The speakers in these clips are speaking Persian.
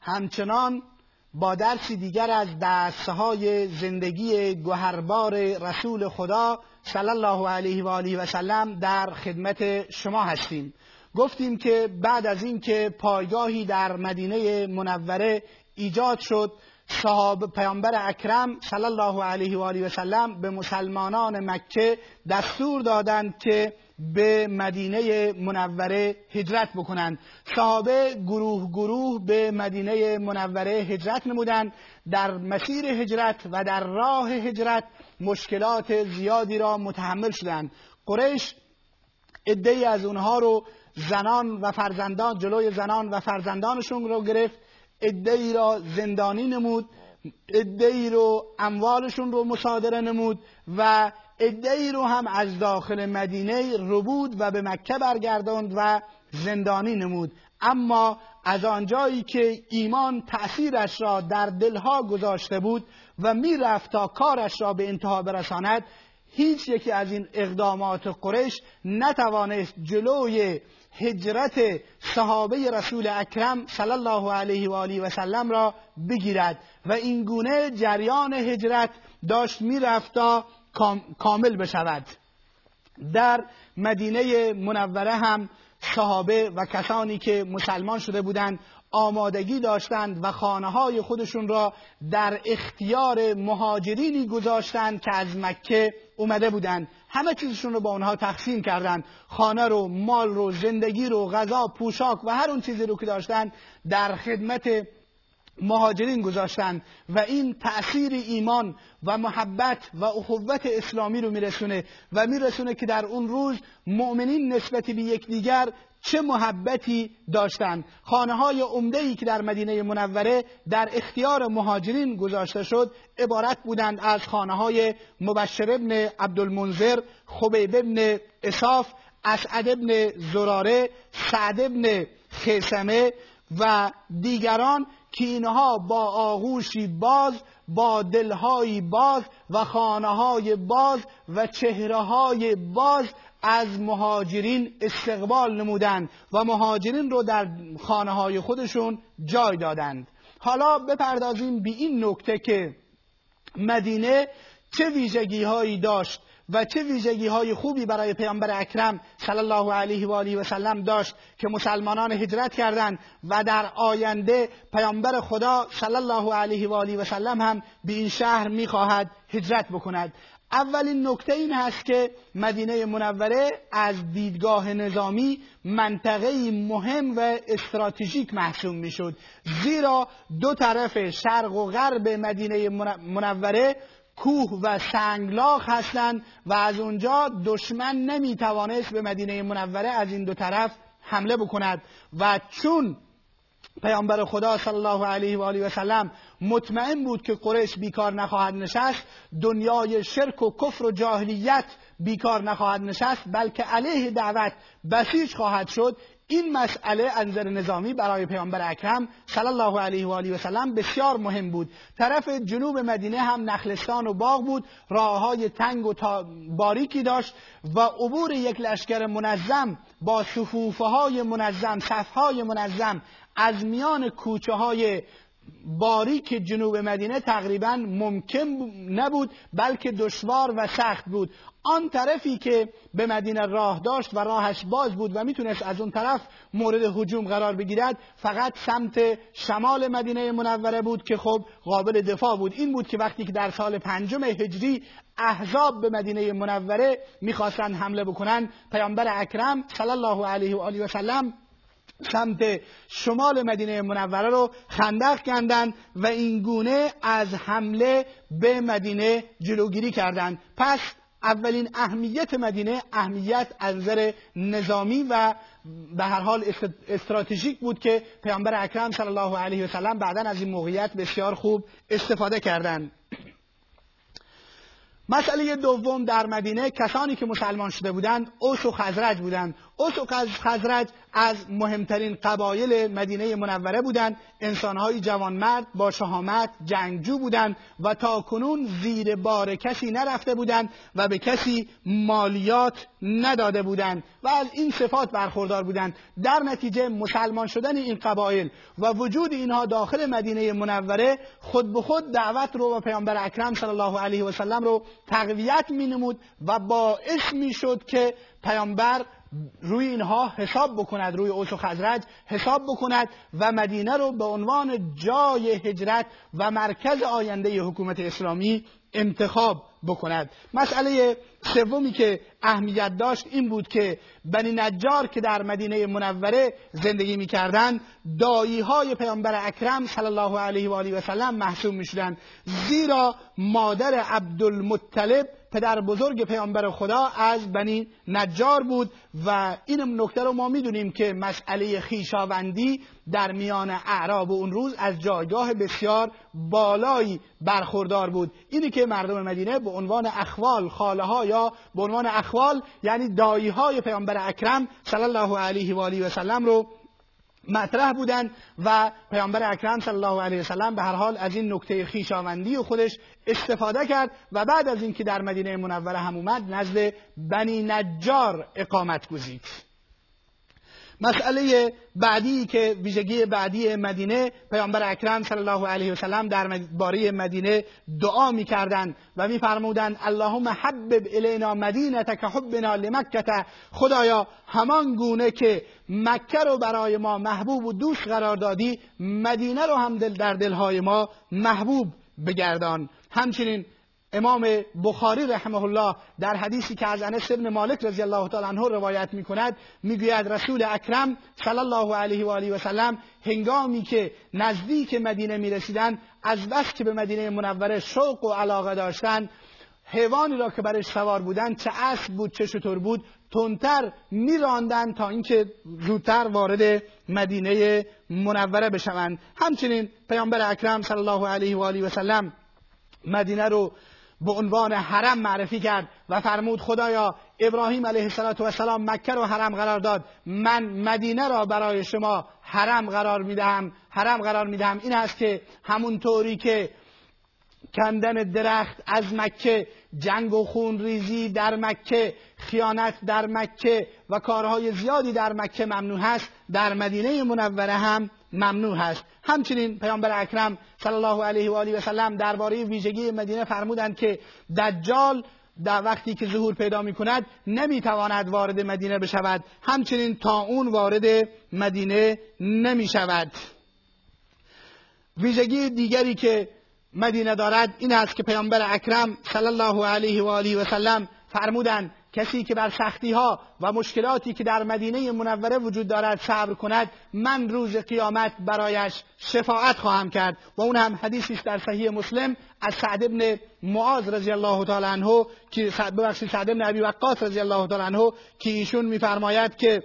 همچنان با درسی دیگر از دستهای زندگی گوهربار رسول خدا صلی الله علیه و آله و سلم در خدمت شما هستیم. گفتیم که بعد از اینکه پایگاهی در مدینه منوره ایجاد شد صحاب پیامبر اکرم صلی الله علیه و آله و سلم به مسلمانان مکه دستور دادند که به مدینه منوره هجرت بکنند. صحابه گروه گروه به مدینه منوره هجرت نمودند. در مسیر هجرت و در راه هجرت مشکلات زیادی را متحمل شدند. قریش عدهای از اونها رو زنان و فرزندان جلوی زنان و فرزندانشون رو گرفت. ای را زندانی نمود. ای رو اموالشون رو مصادره نمود و ای رو هم از داخل مدینه ربود و به مکه برگرداند و زندانی نمود. اما از آنجایی که ایمان تأثیرش را در دلها گذاشته بود و می‌رفت تا کارش را به انتها برساند هیچ یکی از این اقدامات قرش نتوانست جلوی هجرت صحابه رسول اکرم صلی الله علیه و آله و سلم را بگیرد. و این گونه جریان هجرت داشت می‌رفت تا کامل بشود. در مدینه منوره هم صحابه و کسانی که مسلمان شده بودند آمادگی داشتند و خانه های خودشون را در اختیار مهاجرینی گذاشتند که از مکه اومده بودند. همه چیزشون رو با اونها تقسیم کردند. خانه رو مال رو زندگی رو غذا پوشاک و هر اون چیزی رو که داشتن در خدمت مهاجرین گذاشتن و این تأثیر ایمان و محبت و اخوت اسلامی رو میرسونه و میرسونه که در اون روز مؤمنین نسبت به یکدیگر چه محبتی داشتند خانه های عمده که در مدینه منوره در اختیار مهاجرین گذاشته شد عبارت بودند از خانه های مبشر ابن عبدالمنذر خبیب ابن اصاف اسعد ابن زراره سعد ابن خیسمه و دیگران که اینها با آغوشی باز با دلهایی باز و خانه های باز و چهره های باز از مهاجرین استقبال نمودند و مهاجرین رو در خانه های خودشون جای دادند. حالا بپردازیم به این نکته که مدینه چه ویژگی هایی داشت و چه ویژگی های خوبی برای پیامبر اکرم صلی الله علیه و آله و سلم داشت که مسلمانان هجرت کردند و در آینده پیامبر خدا صلی الله علیه و آله و سلم هم به این شهر می‌خواهد هجرت بکند. اولین نکته این هست که مدینه منوره از دیدگاه نظامی منطقه مهم و استراتژیک محسوب می‌شد. زیرا دو طرف شرق و غرب مدینه منوره کوه و سنگلاخ هستند و از اونجا دشمن نمی‌توانست به مدینه منوره از این دو طرف حمله بکند و چون پیامبر خدا صلی الله علیه و آله و سلم مطمئن بود که قریش بیکار نخواهد نشست دنیای شرک و کفر و جاهلیت بیکار نخواهد نشست بلکه علیه دعوت بسیج خواهد شد این مسئله انظر نظامی برای پیامبر اکرم صلی الله علیه و آله و سلم بسیار مهم بود. طرف جنوب مدینه هم نخلستان و باغ بود راه های تنگ و باریکی داشت و عبور یک لشکر منظم با صفوفه های منظم صفهای منظم از میان کوچه های باریک جنوب مدینه تقریبا ممکن نبود بلکه دشوار و سخت بود. آن طرفی که به مدینه راه داشت و راهش باز بود و می‌تونست از اون طرف مورد حجوم قرار بگیرد فقط سمت شمال مدینه منوره بود که خب قابل دفاع بود. این بود که وقتی که در سال پنجم هجری احزاب به مدینه منوره می‌خواستند حمله بکنن پیامبر اکرم صلی الله علیه و آله و سلم سمت شمال مدینه منوره رو خندق کندند و این گونه از حمله به مدینه جلوگیری کردند پس اولین اهمیت مدینه اهمیت از نظر نظامی و به هر حال استراتژیک بود که پیامبر اکرم صلی الله علیه و سلم بعدا از این موقعیت بسیار خوب استفاده کردند. مسئله دوم در مدینه کسانی که مسلمان شده بودند اوس و خزرج بودند. اوس و خزرج از مهمترین قبایل مدینه منوره بودند. انسانهایی جوانمرد با شهامت جنگجو بودند و تا کنون زیر بار کسی نرفته بودند و به کسی مالیات نداده بودند و از این صفات برخوردار بودند. در نتیجه مسلمان شدن این قبایل و وجود اینها داخل مدینه منوره خود به خود دعوت رو و پیامبر اکرم صلی الله علیه و سلم رو تقویت می نمود و باعث می شد که پیامبر روی اینها حساب بکند روی اوس و خزرج حساب بکند و مدینه رو به عنوان جای هجرت و مرکز آینده حکومت اسلامی انتخاب بکند. مسئله سومی که اهمیت داشت این بود که بنی نجار که در مدینه منوره زندگی می‌کردند دایی های پیامبر اکرم صلی الله علیه و آله و سلم محسوب می‌شدند. زیرا مادر عبدالمطلب پدر بزرگ پیامبر خدا از بنی نجار بود و این نکته رو ما می‌دونیم که مسئله خیشاوندی در میان اعراب اون روز از جایگاه بسیار بالایی برخوردار بود. اینی که مردم مدینه به عنوان اخوال خاله ها یا به عنوان اخوال یعنی دایی های پیامبر اکرم صلی الله علیه و آله و سلم رو مطرح بودند و پیامبر اکرم صلی الله علیه وسلم به هر حال از این نکته خیشاوندی و خودش استفاده کرد و بعد از اینکه در مدینه منوره هم اومد نزد بنی نجار اقامت گزید. مسئله بعدی که ویژگی بعدی مدینه پیامبر اکرم صلی الله علیه و سلم در باره مدینه دعا می‌کردند و میفرمودند اللهم حبب الینا مدینه که حبنا لمکه خدایا همان گونه که مکه رو برای ما محبوب و دوست قرار دادی مدینه رو هم دل در دلهای ما محبوب بگردان. همچنین امام بخاری رحمه الله در حدیثی که از انس ابن مالک رضی الله تعالی عنه روایت می کند می‌گوید رسول اکرم صلی الله علیه و آله و سلم هنگامی که نزدیک مدینه می از بس که به مدینه منوره شوق و علاقه داشتند حیوانی را که برش سوار بودند چه اسب بود چه شطور بود تندتر میراندند تا اینکه زودتر وارد مدینه منوره بشوند. همچنین پیامبر اکرم صلی الله علیه و آله و سلم مدینه رو به عنوان حرم معرفی کرد و فرمود خدایا ابراهیم علیه السلام مکه رو حرم قرار داد. من مدینه را برای شما حرم قرار می‌دهم. حرم قرار می‌دهم. این است که همونطوری که کندن درخت از مکه جنگ و خون ریزی در مکه خیانت در مکه و کارهای زیادی در مکه ممنوع هست. در مدینه منوره هم ممنوع هست. همچنین پیامبر اکرم صلی الله علیه و آله و سلم درباره ویژگی مدینه فرمودند که دجال در وقتی که ظهور پیدا می کند نمی تواند وارد مدینه بشود. همچنین تا اون وارد مدینه نمی شود ویژگی دیگری که مدینه دارد این است که پیامبر اکرم صلی الله علیه و آله و سلم فرمودند کسی که بر سختی ها و مشکلاتی که در مدینه منوره وجود دارد صبر کند من روز قیامت برایش شفاعت خواهم کرد. و اون هم حدیثی است در صحیح مسلم از سعد ابن معاذ رضی الله تعالی عنه که ببخشید سعد ابن ابی وقاص رضی الله تعالی عنه که ایشون میفرماید که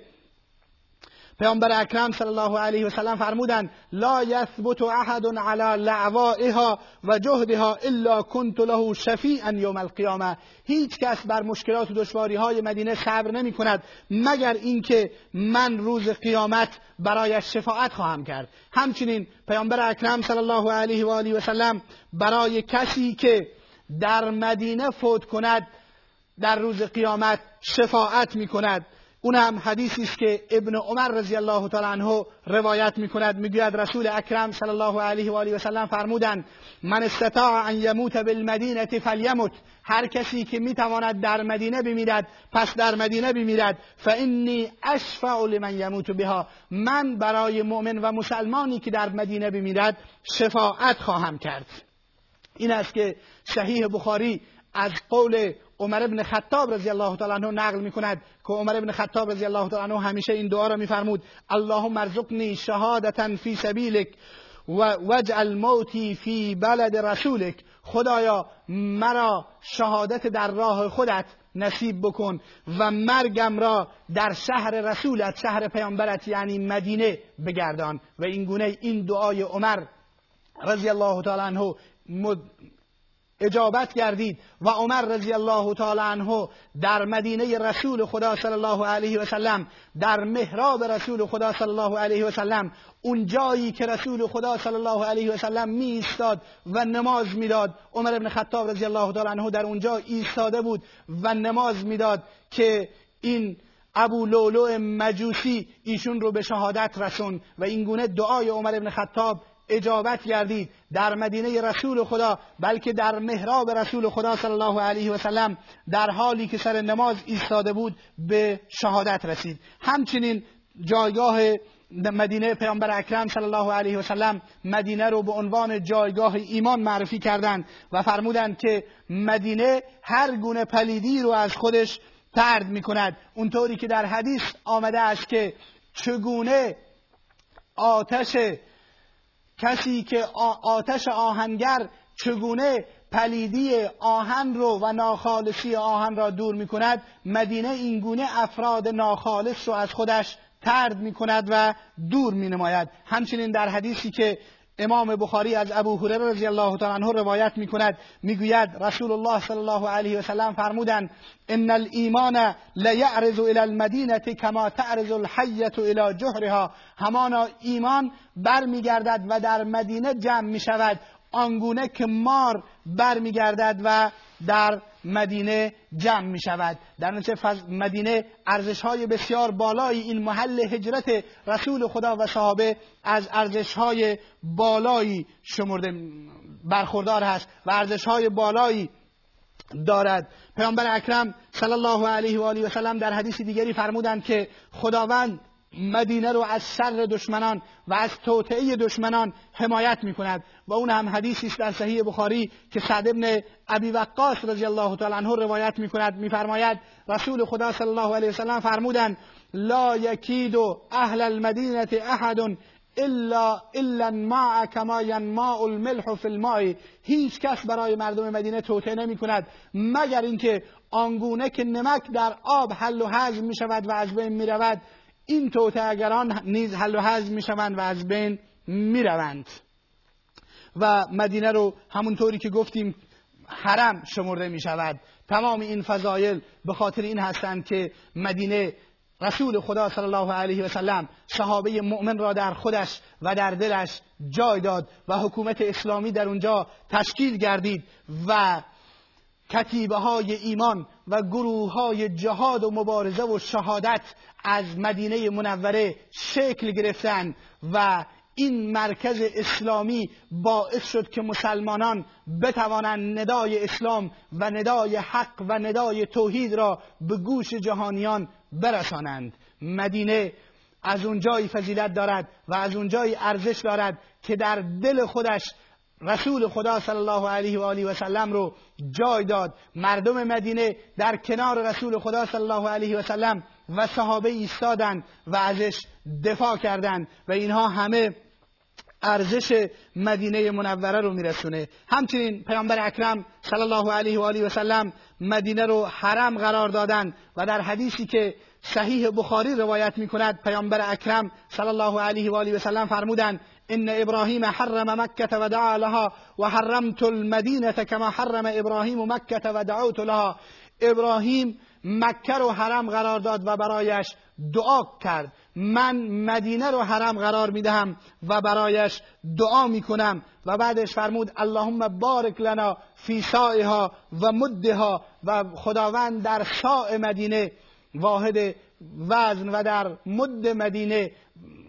پیامبر اکرم صلی الله علیه و سلم فرمودند لا یثبت احد علی لعوائها و جهدها الا كنت له شفیعا یوم القیامه. هیچ کس بر مشکلات و دشواری های مدینه صبر نمی کند مگر اینکه من روز قیامت برایش شفاعت خواهم کرد. همچنین پیامبر اکرم صلی الله علیه و آله و سلم برای کسی که در مدینه فوت کند در روز قیامت شفاعت می کند اون هم حدیثی است که ابن عمر رضی الله تعالی عنه روایت می‌کند. می‌گوید رسول اکرم صلی الله علیه و آله و سلم فرمودند من استطاع ان یموت بالمدینه فلیمت. هر کسی که می‌تواند در مدینه بمیرد پس در مدینه بمیرد. فانی اشفع لمن یموت بها. من برای مؤمن و مسلمانی که در مدینه بمیرد شفاعت خواهم کرد. این است که صحیح بخاری از قول عمر ابن خطاب رضی الله تعالی عنه نقل می کند که عمر ابن خطاب رضی الله تعالی عنه همیشه این دعا را میفرمود. اللهم ارزقنی شهادتا فی سبیلک و وجعل موتی فی بلد رسولک. خدایا مرا شهادت در راه خودت نصیب بکن و مرگم را در شهر رسولت شهر پیامبرت یعنی مدینه بگردان. و این گونه این دعای عمر رضی الله تعالی عنه اجابت گردید. و عمر رضی الله تعالی عنه در مدینه رسول خدا صلی الله علیه و سلم در محراب رسول خدا صلی الله علیه و سلم اون جایی که رسول خدا صلی الله علیه و سلم می ایستاد و نماز می‌داد. عمر ابن خطاب رضی الله تعالی عنه در اونجا ایستاده بود و نماز می‌داد که این ابو لولو مجوسی ایشون رو به شهادت رسون. و این گونه دعای عمر ابن خطاب اجابت گردید در مدینه رسول خدا بلکه در محراب رسول خدا صلی الله علیه و سلم در حالی که سر نماز ایستاده بود به شهادت رسید. همچنین جایگاه مدینه پیامبر اکرم صلی الله علیه و سلم مدینه رو به عنوان جایگاه ایمان معرفی کردند و فرمودند که مدینه هر گونه پلیدی رو از خودش ترد می کند اونطوری که در حدیث آمده است که چگونه آتش کسی که آتش آهنگر چگونه پلیدی آهن رو و ناخالصی آهن را دور می کند مدینه اینگونه افراد ناخالص رو از خودش ترد می کند و دور می نماید همچنین در حدیثی که امام بخاری از ابو هریره رضی الله تعالی عنه روایت می کند می‌گوید رسول الله صلی الله علیه و سلم فرمودند ان الايمان لیعرض الى المدینه کما تعرض الحیه الى جهرها. همانا ایمان برمیگردد و در مدینه جمع می شود آنگونه که مار برمیگردد و در مدینه جمع می شود. در نتیجه مدینه ارزش های بسیار بالایی. این محل هجرت رسول خدا و صحابه از ارزش های بالایی شمرده برخوردار هست و ارزش های بالایی دارد. پیامبر اکرم صلی الله علیه و آله و سلم در حدیث دیگری فرمودند که خداوند مدینه رو از شر دشمنان و از توطعه دشمنان حمایت می کند و اون هم حدیثی است در صحیح بخاری که سعد ابن ابی وقاص رضی الله تعالی عنه روایت می کند میفرماید رسول خدا صلی الله علیه وسلم فرمودند لا یکید اهل المدینه احد الا الا الماء کما ینماء الملح فی الماء. هیچ کس برای مردم مدینه توطعه نمی کند مگر اینکه آنگونه که نمک در آب حل و هضم می شود و از بین می رود این توتعگران نیز حل و حزم می شوند و از بین می روند و مدینه رو همونطوری که گفتیم حرم شمرده می شود تمام این فضایل به خاطر این هستند که مدینه رسول خدا صلی الله علیه و سلم صحابه مؤمن را در خودش و در دلش جای داد و حکومت اسلامی در اونجا تشکیل گردید و کتیبه های ایمان و گروه های جهاد و مبارزه و شهادت از مدینه منوره شکل گرفتن و این مرکز اسلامی باعث شد که مسلمانان بتوانند ندای اسلام و ندای حق و ندای توحید را به گوش جهانیان برسانند. مدینه از اونجایی فضیلت دارد و از اونجایی ارزش دارد که در دل خودش رسول خدا صلی الله علیه و آله و سلم رو جای داد. مردم مدینه در کنار رسول خدا صلی الله علیه و سلم و صحابه ایستادند و ازش دفاع کردند و اینها همه ارزش مدینه منوره رو میرسونه. همچنین پیامبر اکرم صلی الله علیه و آله و سلم مدینه رو حرم قرار دادن و در حدیثی که صحیح بخاری روایت می‌کند پیامبر اکرم صلی الله علیه و آله و سلم فرمودند ان ابراهیم حرم مکه و دعا لها و حرمت المدینه کما حرم ابراهیم مکه و دعوت لها. ابراهیم مکه رو حرم قرار داد و برایش دعا کرد. من مدینه رو حرم قرار می‌دهم و برایش دعا می‌کنم. و بعدش فرمود اللهم بارک لنا فی سائها و مدها و خداوند در ساء مدینه واحد وزن و در مد مدینه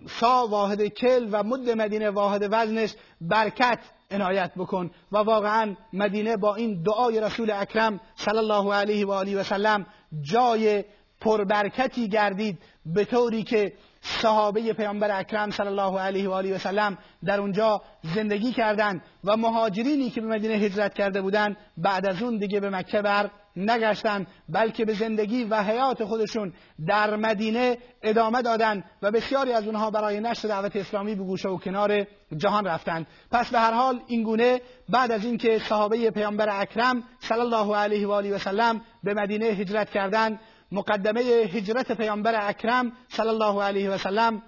سا واحد کل و مد مدینه واحد وزنش برکت عنایت بکن. و واقعا مدینه با این دعای رسول اکرم صلی الله علیه و آله و سلم جای پربرکتی گردید. به طوری که صحابه پیامبر اکرم صلی الله علیه و آله و سلم در اونجا زندگی کردند و مهاجرینی که به مدینه هجرت کرده بودند بعد از اون دیگه به مکه بر نگشتند بلکه به زندگی و حیات خودشون در مدینه ادامه دادند و بسیاری از اونها برای نشر دعوت اسلامی به گوشه و کنار جهان رفتند پس به هر حال این گونه بعد از اینکه صحابه پیامبر اکرم صلی الله علیه و آله و سلم به مدینه هجرت کردند مقدمه هجرت پیامبر اکرم صلی الله علیه و سلم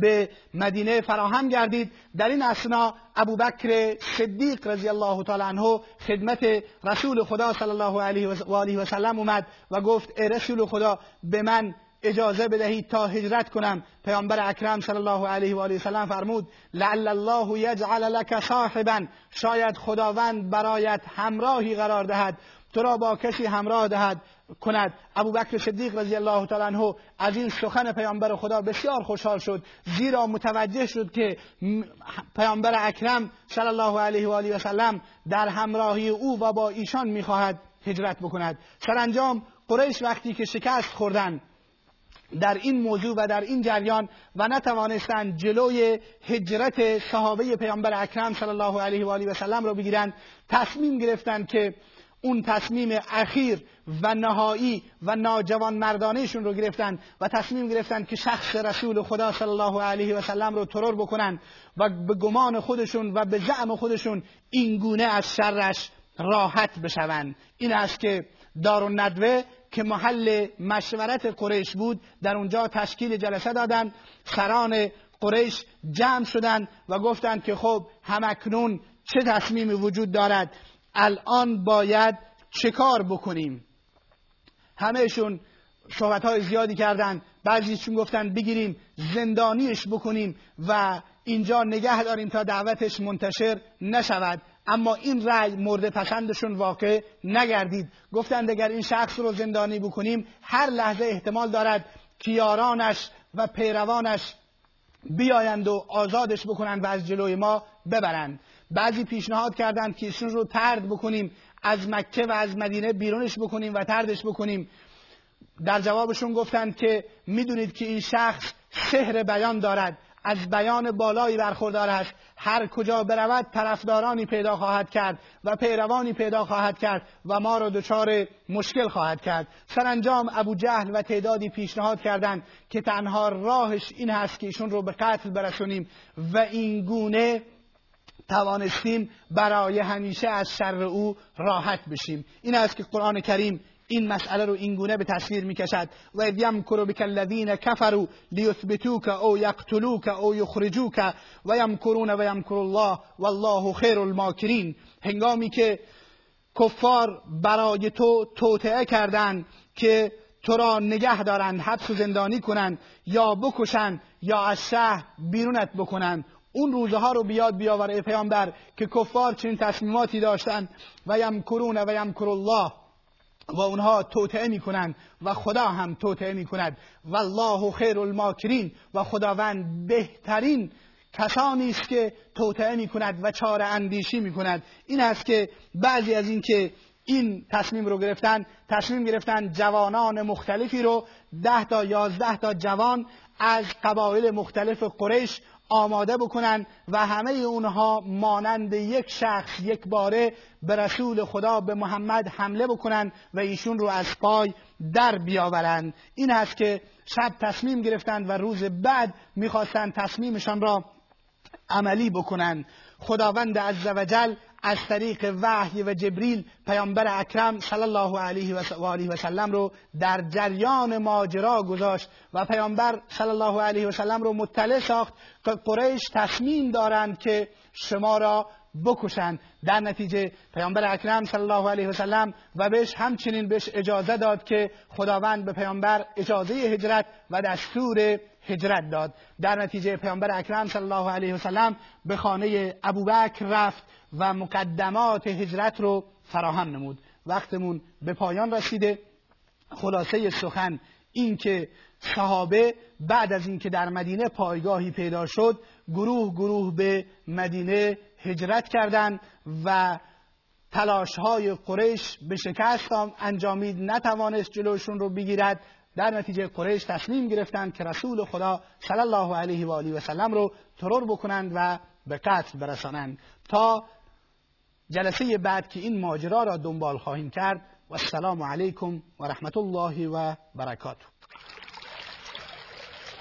به مدینه فراهم گردید. در این اسنا ابوبکر صدیق رضی الله تعالی عنه خدمت رسول خدا صلی الله علیه و آله و سلم اومد و گفت ای رسول خدا به من اجازه بدهید تا هجرت کنم. پیامبر اکرم صلی الله علیه و آله سلم فرمود لعل الله یجعل لك صاحبا. شاید خداوند برایت همراهی قرار دهد تو را با کسی همراه دهد. کند. ابوبکر صدیق رضی الله تعالی عنه از این سخن پیامبر خدا بسیار خوشحال شد. زیرا متوجه شد که پیامبر اکرم صلی الله علیه و آله و سلم در همراهی او و با ایشان می‌خواهد هجرت بکند. سرانجام قریش وقتی که شکست خوردن در این موضوع و در این جریان و نتوانستند جلوی هجرت صحابه پیامبر اکرم صلی الله علیه و آله و سلم را بگیرند تصمیم گرفتند که اون تصمیم اخیر و نهایی و ناجوان مردانهشون رو گرفتن و تصمیم گرفتن که شخص رسول خدا صلی الله علیه و سلم رو ترور بکنن و به گمان خودشون و به زعم خودشون این گونه از شرش راحت بشون. این است که دار ندوه که محل مشورت قریش بود در اونجا تشکیل جلسه دادن سران قریش جمع شدند و گفتند که خب همکنون چه تصمیمی وجود دارد؟ الان باید چه کار بکنیم؟ همهشون صحبت های زیادی کردن بعضیشون گفتن بگیریم زندانیش بکنیم و اینجا نگه داریم تا دعوتش منتشر نشود. اما این رأی مورد پسندشون واقع نگردید. گفتند اگر این شخص رو زندانی بکنیم هر لحظه احتمال دارد کیارانش و پیروانش بیایند و آزادش بکنند و از جلوی ما ببرند. بعضی پیشنهاد کردند که ایشون رو ترد بکنیم از مکه و از مدینه بیرونش بکنیم و تردش بکنیم. در جوابشون گفتند که می‌دونید که این شخص سحر بیان دارد از بیان بالایی برخوردار است. هر کجا برود طرفدارانی پیدا خواهد کرد و پیروانی پیدا خواهد کرد و ما را دچار مشکل خواهد کرد. سرانجام ابو جهل و تعدادی پیشنهاد کردند که تنها راهش این هست که ایشون رو به قتل برسونیم و این گونه توانستیم برای همیشه از شر او راحت بشیم. این است که قرآن کریم این مسئله رو اینگونه به تصویر می‌کشد. و اذ یمکر بک الذین کفروا لیثبتوک او یقتلوک او یخرجوک و یمکرون و یمکر الله والله خیر الماکرین. هنگامی که کفار برای تو توطعه کردند که تو را نگه دارند حبس و زندانی کنند یا بکشند یا از شهر بیرونت بکنند اون روزه ها رو بیاد بیاور ای پیامبر که کفار چنین تصمیماتی داشتن. و یمکرون و یمکر الله. و اونها توطعه می‌کنند و خدا هم توطعه می‌کند. و الله خیر الماکرین. و خداوند بهترین کسانی است که توطعه می‌کند و چاره اندیشی می‌کند. این است که بعضی از این که این تصمیم رو گرفتن تصمیم گرفتن جوانان مختلفی رو ده تا یازده تا جوان از قبایل مختلف قریش آماده بکنن و همه اونها مانند یک شخص یک باره به رسول خدا به محمد حمله بکنن و ایشون رو از پای در بیاورند. این هست که شب تصمیم گرفتند و روز بعد می‌خواستند تصمیمشان را عملی بکنند خداوند عزوجل از طریق وحی و جبریل پیامبر اکرم صلی الله علیه و آله و سلم رو در جریان ماجرا گذاشت و پیامبر صلی الله علیه و سلم رو مطلع ساخت. که قریش تصمیم دارند که شما را بکشند در نتیجه پیامبر اکرم صلی الله علیه و سلم و بهش همچنین بهش اجازه داد که خداوند به پیامبر اجازه هجرت و دستور هجرت داد. در نتیجه پیامبر اکرم صلی الله علیه و سلم به خانه ابوبکر رفت و مقدمات هجرت رو فراهم نمود. وقتمون به پایان رسیده. خلاصه سخن این که صحابه بعد از اینکه در مدینه پایگاهی پیدا شد گروه گروه به مدینه هجرت کردند و تلاش های قریش به شکست انجامید. نتوانست جلوشون رو بگیرد. در نتیجه قریش تصمیم گرفتند که رسول خدا صلی الله علیه و آله و سلم رو ترور بکنند و به قتل برسانند تا جلسه بعد که این ماجرا را دنبال خواهیم کرد. و السلام علیکم و رحمت الله و برکاته.